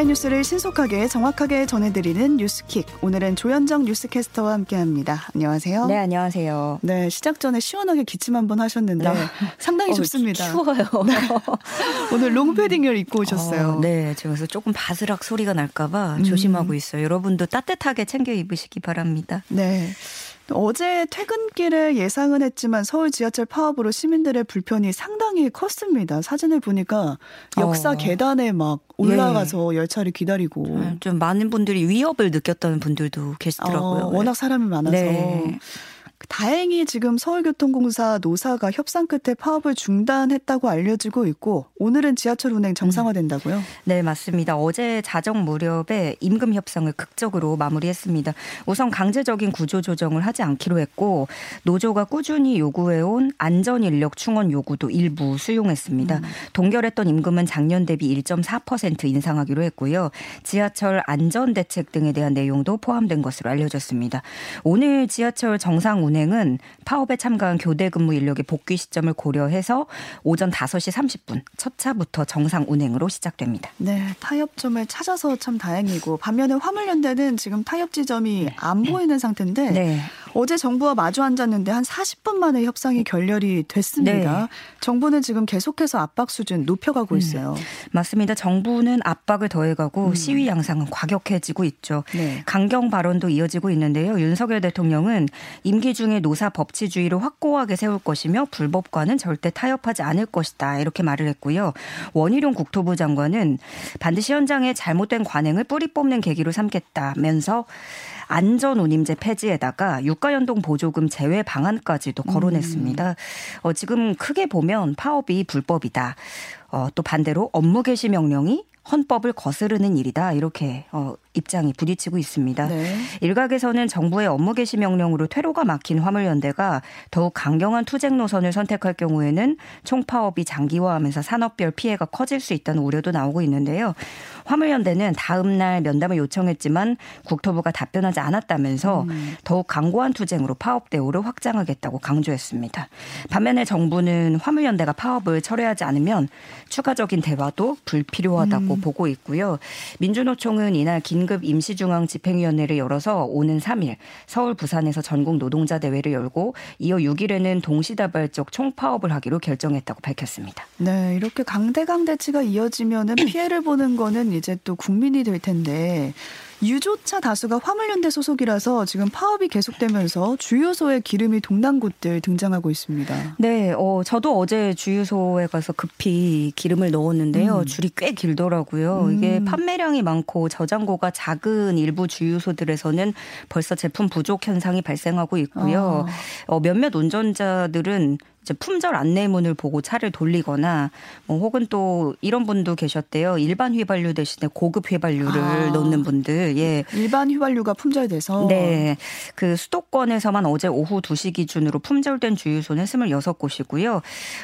나라의 뉴스를 신속하게 정확하게 전해드리는 뉴스킥. 오늘은 조현정 뉴스캐스터와 함께합니다. 안녕하세요. 네, 안녕하세요. 네, 시작 전에 시원하게 기침 한번 하셨는데 네. 상당히 어, 춥습니다. 추워요. 네. 오늘 롱패딩을 입고 오셨어요. 어, 네, 그래서 조금 바스락 소리가 날까봐 음. 조심하고 있어요. 여러분도 따뜻하게 챙겨 입으시기 바랍니다. 네. 어제 퇴근길에 예상은 했지만 서울 지하철 파업으로 시민들의 불편이 상당히 컸습니다. 사진을 보니까 역사 어. 계단에 막 올라가서 예. 열차를 기다리고 음, 좀 많은 분들이 위협을 느꼈다는 분들도 계시더라고요. 어, 워낙 사람이 많아서. 네. 다행히 지금 서울교통공사 노사가 협상 끝에 파업을 중단했다고 알려지고 있고 오늘은 지하철 운행 정상화된다고요? 음. 네, 맞습니다. 어제 자정 무렵에 임금 협상을 극적으로 마무리했습니다. 우선 강제적인 구조 조정을 하지 않기로 했고 노조가 꾸준히 요구해온 안전 인력 충원 요구도 일부 수용했습니다. 음. 동결했던 임금은 작년 대비 1.4% 인상하기로 했고요. 지하철 안전 대책 등에 대한 내용도 포함된 것으로 알려졌습니다. 오늘 지하철 정상 운 행은 파업에 참가한 교대 근무 인력의 복귀 시점을 고려해서 오전 5시 30분 첫 차부터 정상 운행으로 시작됩니다. 네, 타협점을 찾아서 참 다행이고 반면에 화물연대는 지금 타협 지점이 네. 안 보이는 상태인데 네. 어제 정부와 마주 앉았는데 한 40분 만에 협상이 결렬이 됐습니다. 네. 정부는 지금 계속해서 압박 수준 높여가고 음, 있어요. 음, 맞습니다. 정부는 압박을 더해가고 음. 시위 양상은 과격해지고 있죠. 네. 강경 발언도 이어지고 있는데요. 윤석열 대통령은 임기 중에 노사 법치주의를 확고하게 세울 것이며 불법과는 절대 타협하지 않을 것이다 이렇게 말을 했고요. 원희룡 국토부 장관은 반드시 현장에 잘못된 관행을 뿌리 뽑는 계기로 삼겠다면서 안전운임제 폐지에다가 유가연동 보조금 제외 방안까지도 거론했습니다. 음. 어, 지금 크게 보면 파업이 불법이다. 어, 또 반대로 업무 개시 명령이 헌법을 거스르는 일이다 이렇게 어, 입장이 부딪히고 있습니다. 네. 일각에서는 정부의 업무 개시 명령으로 퇴로가 막힌 화물연대가 더욱 강경한 투쟁 노선을 선택할 경우에는 총파업이 장기화하면서 산업별 피해가 커질 수 있다는 우려도 나오고 있는데요. 화물연대는 다음 날 면담을 요청했지만 국토부가 답변하지 않았다면서 음. 더욱 강고한 투쟁으로 파업 대우를 확장하겠다고 강조했습니다. 반면에 정부는 화물연대가 파업을 철회하지 않으면 추가적인 대화도 불필요하다고 음. 보고 있고요. 민주노총은 이날 긴급 임시중앙 집행위원회를 열어서 오는 3일 서울 부산에서 전국 노동자 대회를 열고 이어 6일에는 동시다발적 총파업을 하기로 결정했다고 밝혔습니다. 네, 이렇게 강대강 대치가 이어지면은 피해를 보는 거는 이제 또 국민이 될 텐데 유조차 다수가 화물연대 소속이라서 지금 파업이 계속되면서 주유소에 기름이 동난 곳들 등장하고 있습니다. 네, 어, 저도 어제 주유소에 가서 급히 기름을 넣었는데요. 음. 줄이 꽤 길더라고요. 음. 이게 판매량이 많고 저장고가 작은 일부 주유소들에서는 벌써 제품 부족 현상이 발생하고 있고요. 아. 어, 몇몇 운전자들은 품절 안내문을 보고 차를 돌리거나 뭐 혹은 또 이런 분도 계셨대요. 일반 휘발유 대신에 고급 휘발유를 아. 넣는 분들. 예. 일반 휘발유가 품절돼서 네. 그 수도권에서만 어제 오후 2시 기준으로 품절된 주유소는 26곳이고요.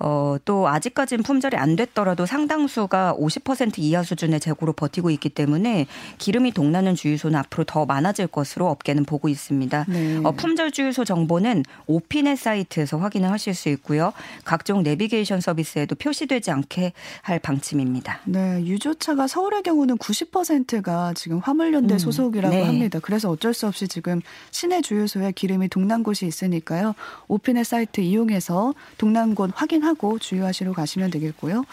어, 또 아직까지는 품절이 안 됐더라도 상당수가 50% 이하 수준의 재고로 버티고 있기 때문에 기름이 동나는 주유소는 앞으로 더 많아질 것으로 업계는 보고 있습니다. 네. 어, 품절 주유소 정보는 오피넷 사이트에서 확인을 하실 수 있고 있고요. 각종 내비게이션 서비스에도 표시되지 않게 할 방침입니다. 네, 유조차가 서울의 경우는 90%가 지금 화물연대 음, 소속이라고 네. 합니다. 그래서 어쩔 수 없이 지금 시내 주유소에 기름이 동난 곳이 있으니까요. 오피넷 사이트 이용해서 동난 곳 확인하고 주유하시러 가시면 되겠고요.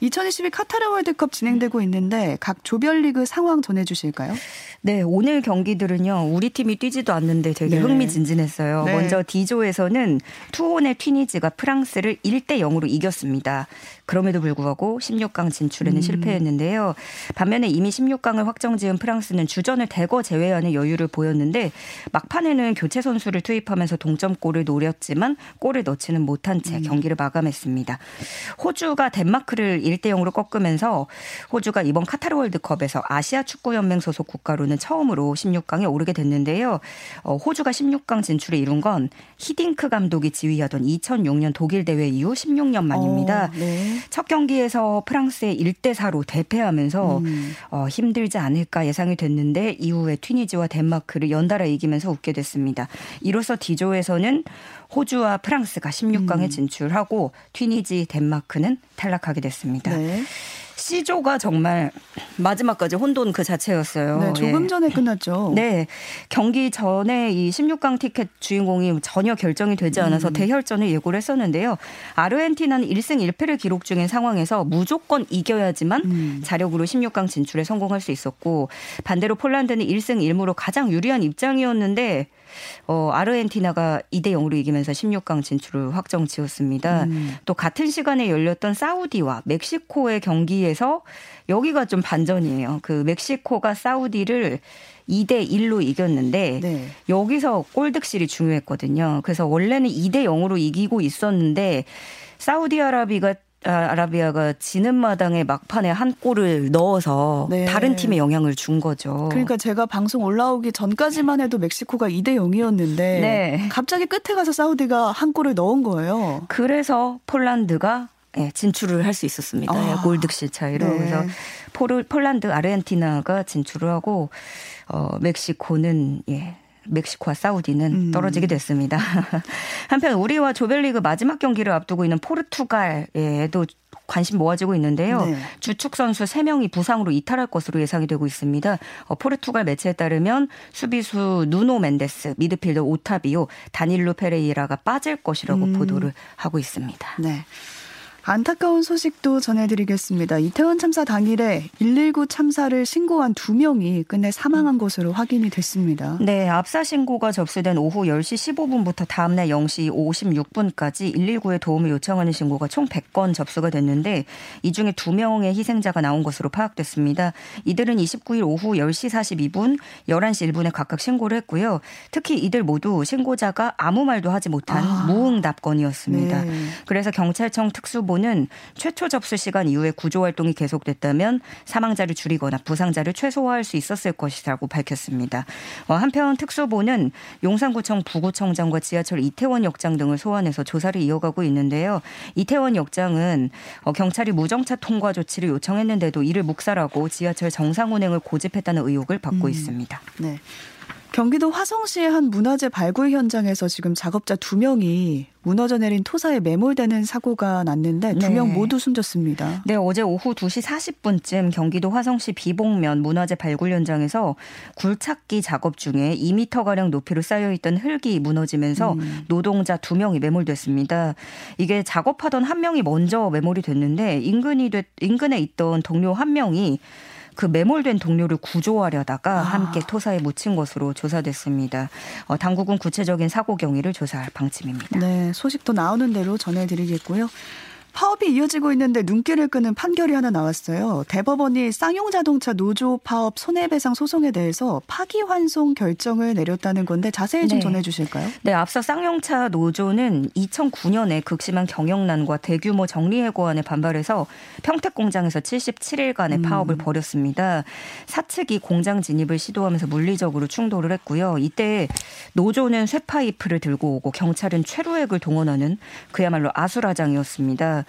2022 카타르 월드컵 진행되고 있는데 각 조별리그 상황 전해 주실까요? 네, 오늘 경기들은요. 우리 팀이 뛰지도 않는데 되게 네. 흥미진진했어요. 네. 먼저 D조에서는 투혼의 튀니즈가 프랑스를 1대 0으로 이겼습니다. 그럼에도 불구하고 16강 진출에는 음. 실패했는데요. 반면에 이미 16강을 확정지은 프랑스는 주전을 대거 제외하는 여유를 보였는데 막판에는 교체 선수를 투입하면서 동점골을 노렸지만 골을 넣지는 못한 채 음. 경기를 마감했습니다. 호주가 덴마크를 1대 0으로 꺾으면서 호주가 이번 카타르 월드컵에서 아시아 축구 연맹 소속 국가로는 처음으로 16강에 오르게 됐는데요. 어, 호주가 16강 진출에 이룬 건 히딩크 감독이 지휘하던 2006년 독일 대회 이후 16년 만입니다. 어, 네. 첫 경기에서 프랑스에 1대 4로 대패하면서 음. 어, 힘들지 않을까 예상이 됐는데 이후에 튀니지와 덴마크를 연달아 이기면서 웃게 됐습니다. 이로써 D조에서는 호주와 프랑스가 16강에 음. 진출하고 튀니지, 덴마크는 탈락하게 됐습니다. 네. C조가 정말 마지막까지 혼돈 그 자체였어요. 네, 조금 예. 전에 끝났죠. 네. 경기 전에 이 16강 티켓 주인공이 전혀 결정이 되지 않아서 음. 대혈전을 예고를 했었는데요. 아르헨티나는 1승 1패를 기록 중인 상황에서 무조건 이겨야지만 음. 자력으로 16강 진출에 성공할 수 있었고 반대로 폴란드는 1승 1무로 가장 유리한 입장이었는데 어, 아르헨티나가 2대 0으로 이기면서 16강 진출을 확정 지었습니다. 음. 또 같은 시간에 열렸던 사우디와 멕시코의 경기에서 여기가 좀 반전이에요. 그 멕시코가 사우디를 2대 1로 이겼는데 네. 여기서 골득실이 중요했거든요. 그래서 원래는 2대 0으로 이기고 있었는데 사우디아라비가 아, 아라비아가 지는 마당에 막판에 한 골을 넣어서 네. 다른 팀에 영향을 준 거죠. 그러니까 제가 방송 올라오기 전까지만 해도 멕시코가 2대 0이었는데 네. 갑자기 끝에 가서 사우디가 한 골을 넣은 거예요. 그래서 폴란드가 예, 진출을 할 수 있었습니다. 아. 골득실 차이로. 네. 그래서 포르, 폴란드, 아르헨티나가 진출을 하고 어 멕시코는 예. 멕시코와 사우디는 음. 떨어지게 됐습니다. 한편 우리와 조별리그 마지막 경기를 앞두고 있는 포르투갈에도 관심 모아지고 있는데요. 네. 주축 선수 3명이 부상으로 이탈할 것으로 예상이 되고 있습니다. 어, 포르투갈 매체에 따르면 수비수 누노 멘데스, 미드필더 오타비오, 다닐로 페레이라가 빠질 것이라고 음. 보도를 하고 있습니다. 네. 안타까운 소식도 전해드리겠습니다. 이태원 참사 당일에 119 참사를 신고한 두 명이 끝내 사망한 것으로 확인이 됐습니다. 네, 압사 신고가 접수된 오후 10시 15분부터 다음날 0시 56분까지 119에 도움을 요청하는 신고가 총 100건 접수가 됐는데 이 중에 두 명의 희생자가 나온 것으로 파악됐습니다. 이들은 29일 오후 10시 42분, 11시 1분에 각각 신고를 했고요. 특히 이들 모두 신고자가 아무 말도 하지 못한 아. 무응답건이었습니다. 네. 그래서 경찰청 특수본 정부는 최초 접수 시간 이후에 구조 활동이 계속됐다면 사망자를 줄이거나 부상자를 최소화할 수 있었을 것이라고 밝혔습니다. 어, 한편 특수보는 용산구청 부구청장과 지하철 이태원 역장 등을 소환해서 조사를 이어가고 있는데요. 이태원 역장은 어, 경찰이 무정차 통과 조치를 요청했는데도 이를 묵살하고 지하철 정상 운행을 고집했다는 의혹을 받고 음. 있습니다. 네. 경기도 화성시의 한 문화재 발굴 현장에서 지금 작업자 두 명이 무너져 내린 토사에 매몰되는 사고가 났는데 두명 네. 모두 숨졌습니다. 네, 어제 오후 2시 40분쯤 경기도 화성시 비봉면 문화재 발굴 현장에서 굴착기 작업 중에 2미터가량 높이로 쌓여 있던 흙이 무너지면서 음. 노동자 두 명이 매몰됐습니다. 이게 작업하던 한 명이 먼저 매몰이 됐는데 인근이 됐, 인근에 있던 동료 한 명이 그 매몰된 동료를 구조하려다가 아. 함께 토사에 묻힌 것으로 조사됐습니다. 어, 당국은 구체적인 사고 경위를 조사할 방침입니다. 네, 소식도 나오는 대로 전해드리겠고요. 파업이 이어지고 있는데 눈길을 끄는 판결이 하나 나왔어요. 대법원이 쌍용 자동차 노조 파업 손해배상 소송에 대해서 파기환송 결정을 내렸다는 건데 자세히 좀 네. 전해주실까요? 네, 앞서 쌍용차 노조는 2009년에 극심한 경영난과 대규모 정리해고안에 반발해서 평택 공장에서 77일간의 음. 파업을 벌였습니다. 사측이 공장 진입을 시도하면서 물리적으로 충돌을 했고요. 이때 노조는 쇠파이프를 들고 오고 경찰은 최루액을 동원하는 그야말로 아수라장이었습니다.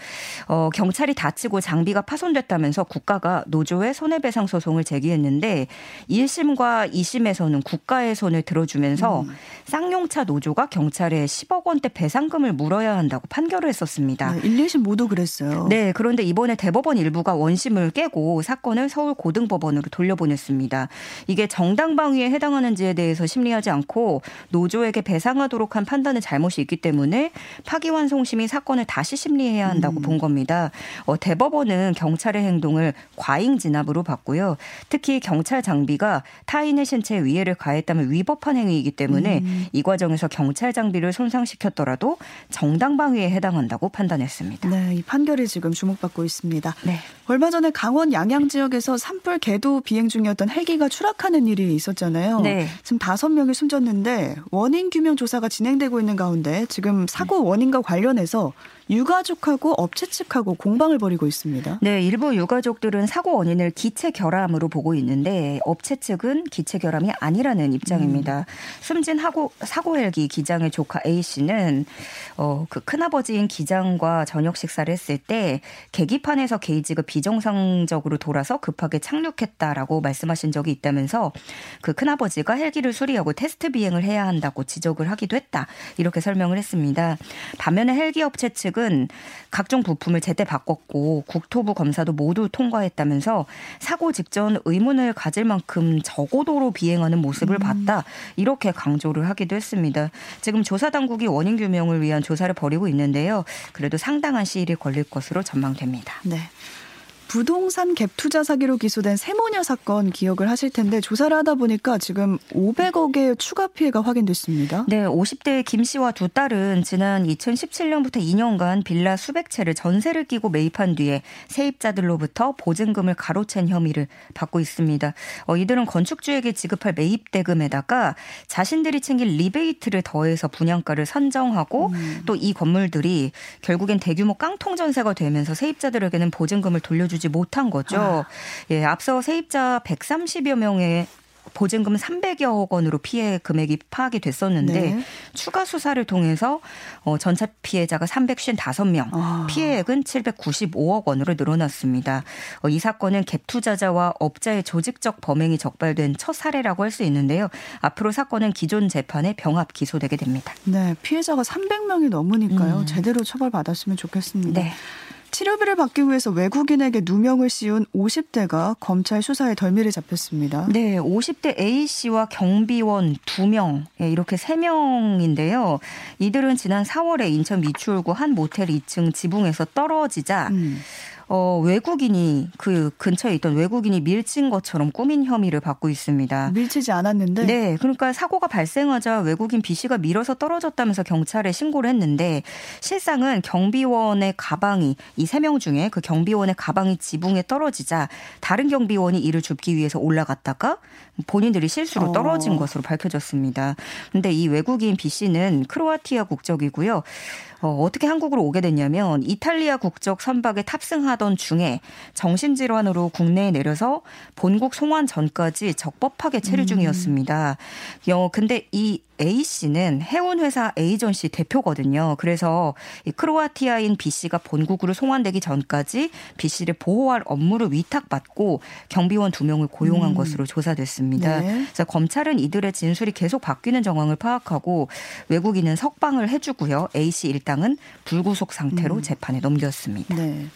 어, 경찰이 다치고 장비가 파손됐다면서 국가가 노조에 손해배상 소송을 제기했는데 1심과 2심에서는 국가의 손을 들어주면서 음. 쌍용차 노조가 경찰에 10억 원대 배상금을 물어야 한다고 판결을 했었습니다. 네, 1, 2심 모두 그랬어요. 네, 그런데 이번에 대법원 일부가 원심을 깨고 사건을 서울 고등법원으로 돌려보냈습니다. 이게 정당 방위에 해당하는지에 대해서 심리하지 않고 노조에게 배상하도록 한 판단의 잘못이 있기 때문에 파기환송심이 사건을 다시 심리해야 한다. 한다고 음. 본 겁니다. 어, 대법원은 경찰의 행동을 과잉 진압으로 봤고요. 특히 경찰 장비가 타인의 신체에 위해를 가했다면 위법한 행위이기 때문에 음. 이 과정에서 경찰 장비를 손상시켰더라도 정당 방위에 해당한다고 판단했습니다. 네, 이 판결이 지금 주목받고 있습니다. 네. 얼마 전에 강원 양양 지역에서 산불 개도 비행 중이었던 헬기가 추락하는 일이 있었잖아요. 네. 지금 다섯 명이 숨졌는데 원인 규명 조사가 진행되고 있는 가운데 지금 사고 원인과 관련해서 유가족하고 업체 측하고 공방을 벌이고 있습니다. 네, 일부 유가족들은 사고 원인을 기체 결함으로 보고 있는데 업체 측은 기체 결함이 아니라는 입장입니다. 음. 숨진 하고, 사고 헬기 기장의 조카 A 씨는 어, 그 큰아버지인 기장과 저녁 식사를 했을 때 계기판에서 게이지가 비정상적으로 돌아서 급하게 착륙했다라고 말씀하신 적이 있다면서 그 큰아버지가 헬기를 수리하고 테스트 비행을 해야 한다고 지적을 하기도 했다. 이렇게 설명을 했습니다. 반면에 헬기 업체 측은 철책은 각종 부품을 제때 바꿨고 국토부 검사도 모두 통과했다면서 사고 직전 의문을 가질 만큼 저고도로 비행하는 모습을 음. 봤다. 이렇게 강조를 하기도 했습니다. 지금 조사 당국이 원인 규명을 위한 조사를 벌이고 있는데요. 그래도 상당한 시일이 걸릴 것으로 전망됩니다. 네. 부동산 갭 투자 사기로 기소된 세모녀 사건 기억을 하실 텐데 조사를 하다 보니까 지금 500억의 추가 피해가 확인됐습니다. 네, 50대 김 씨와 두 딸은 지난 2017년부터 2년간 빌라 수백 채를 전세를 끼고 매입한 뒤에 세입자들로부터 보증금을 가로챈 혐의를 받고 있습니다. 어, 이들은 건축주에게 지급할 매입 대금에다가 자신들이 챙길 리베이트를 더해서 분양가를 산정하고 음. 또이 건물들이 결국엔 대규모 깡통 전세가 되면서 세입자들에게는 보증금을 돌려주 주지 못한 거죠. 아. 예, 앞서 세입자 130여 명의 보증금 300여 원으로 피해 금액이 파악이 됐었는데 네. 추가 수사를 통해서 어, 전차 피해자가 355명, 아. 피해액은 795억 원으로 늘어났습니다. 어, 이 사건은 갭 투자자와 업자의 조직적 범행이 적발된 첫 사례라고 할 수 있는데요. 앞으로 사건은 기존 재판에 병합 기소되게 됩니다. 네, 피해자가 300명이 넘으니까요. 음. 제대로 처벌받았으면 좋겠습니다. 네. 치료비를 받기 위해서 외국인에게 누명을 씌운 50대가 검찰 수사에 덜미를 잡혔습니다. 네, 50대 A 씨와 경비원 2명, 예, 이렇게 3명인데요. 이들은 지난 4월에 인천 미추홀구 한 모텔 2층 지붕에서 떨어지자 음. 어, 외국인이 그 근처에 있던 외국인이 밀친 것처럼 꾸민 혐의를 받고 있습니다. 밀치지 않았는데? 네. 그러니까 사고가 발생하자 외국인 B 씨가 밀어서 떨어졌다면서 경찰에 신고를 했는데 실상은 경비원의 가방이 이 세 명 중에 그 경비원의 가방이 지붕에 떨어지자 다른 경비원이 이를 줍기 위해서 올라갔다가 본인들이 실수로 어. 떨어진 어. 것으로 밝혀졌습니다. 근데 이 외국인 B 씨는 크로아티아 국적이고요. 어, 어떻게 한국으로 오게 됐냐면 이탈리아 국적 선박에 탑승하던 중에 정신질환으로 국내에 내려서 본국 송환 전까지 적법하게 체류 음. 중이었습니다. 음. 어, 근데 이 A 씨는 해운 회사 에이전시 대표거든요. 그래서 이 크로아티아인 B 씨가 본국으로 송환되기 전까지 B 씨를 보호할 업무를 위탁받고 경비원 두 명을 고용한 음. 것으로 조사됐습니다. 네. 그래서 검찰은 이들의 진술이 계속 바뀌는 정황을 파악하고 외국인은 석방을 해주고요. A 씨 일당은 불구속 상태로 음. 재판에 넘겼습니다. 네.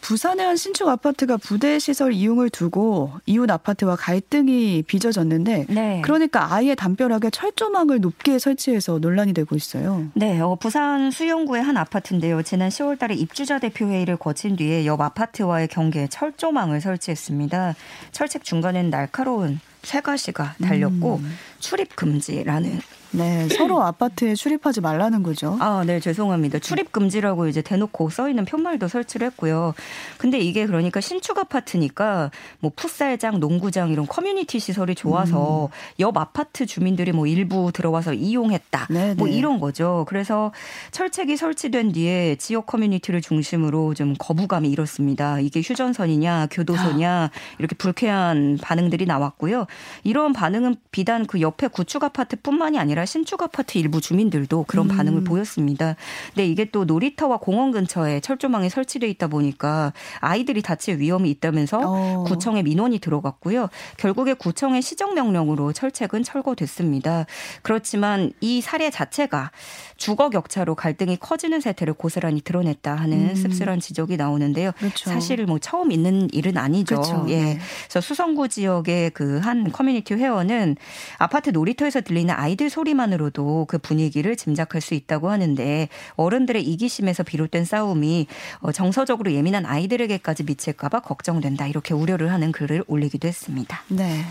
부산의 한 신축 아파트가 부대 시설 이용을 두고 이웃 아파트와 갈등이 빚어졌는데 네. 그러니까 아예 담벼락에 철조망을 높게 설치해서 논란이 되고 있어요. 네, 어, 부산 수영구의 한 아파트인데요. 지난 10월달에 입주자 대표 회의를 거친 뒤에 옆 아파트와의 경계에 철조망을 설치했습니다. 철책 중간에는 날카로운 쇠가시가 달렸고 음. 출입 금지라는 네, 서로 아파트에 출입하지 말라는 거죠. 아, 네, 죄송합니다. 출입 금지라고 이제 대놓고 써 있는 편말도 설치를 했고요. 근데 이게 그러니까 신축 아파트니까 뭐 풋살장, 농구장 이런 커뮤니티 시설이 좋아서 음. 옆 아파트 주민들이 뭐 일부 들어와서 이용했다. 네네. 뭐 네. 이런 거죠. 그래서 철책이 설치된 뒤에 지역 커뮤니티를 중심으로 좀 거부감이 일었습니다. 이게 휴전선이냐, 교도소냐 이렇게 불쾌한 반응들이 나왔고요. 이런 반응은 비단 그 옆에 구축 아파트뿐만이 아니라 아니라 신축 아파트 일부 주민들도 그런 음. 반응을 보였습니다. 근데 이게 또 놀이터와 공원 근처에 철조망이 설치돼 있다 보니까 아이들이 다칠 위험이 있다면서 어. 구청에 민원이 들어갔고요. 결국에 구청의 시정 명령으로 철책은 철거됐습니다. 그렇지만 이 사례 자체가 주거 격차로 갈등이 커지는 세태를 고스란히 드러냈다 하는 음. 씁쓸한 지적이 나오는데요. 그렇죠. 사실 뭐 처음 있는 일은 아니죠. 그렇죠. 예. 네. 그래서 수성구 지역의 그 한 커뮤니티 회원은 아파트 놀이터에서 들리는 아이들 소리 소리만으로도 그 분위기를 짐작할 수 있다고 하는데 어른들의 이기심에서 비롯된 싸움이 어, 정서적으로 예민한 아이들에게까지 미칠까봐 걱정된다 이렇게 우려를 하는 글을 올리기도 했습니다. 네.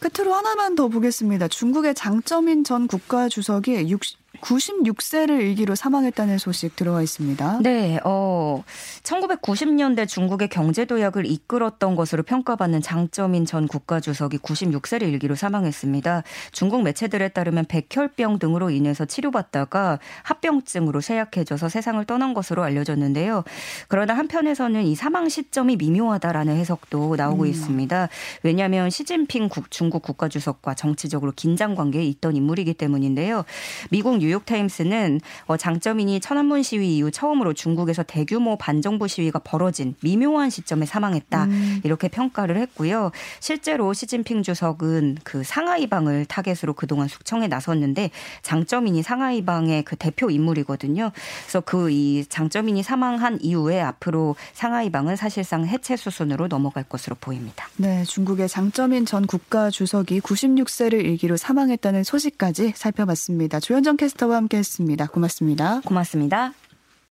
끝으로 하나만 더 보겠습니다. 중국의 장점인 전 국가 주석이 60, 96세를 일기로 사망했다는 소식 들어와 있습니다. 네, 어, 1990년대 중국의 경제 도약을 이끌었던 것으로 평가받는 장점인 전 국가주석이 96세를 일기로 사망했습니다. 중국 매체들에 따르면 백혈병 등으로 인해서 치료받다가 합병증으로 쇠약해져서 세상을 떠난 것으로 알려졌는데요. 그러나 한편에서는 이 사망 시점이 미묘하다라는 해석도 나오고 음. 있습니다. 왜냐하면 시진핑 중국 국가주석과 정치적으로 긴장 관계에 있던 인물이기 때문인데요. 미국 뉴욕 뉴욕타임스는 어, 장점인이 천안문 시위 이후 처음으로 중국에서 대규모 반정부 시위가 벌어진 미묘한 시점에 사망했다 음. 이렇게 평가를 했고요. 실제로 시진핑 주석은 그 상하이방을 타겟으로 그동안 숙청에 나섰는데 장점인이 상하이방의 그 대표 인물이거든요. 그래서 그 이 장점인이 사망한 이후에 앞으로 상하이방은 사실상 해체 수순으로 넘어갈 것으로 보입니다. 네, 중국의 장점인 전 국가 주석이 96세를 일기로 사망했다는 소식까지 살펴봤습니다. 조현정 캐스터와 함께했습니다. 고맙습니다. 고맙습니다.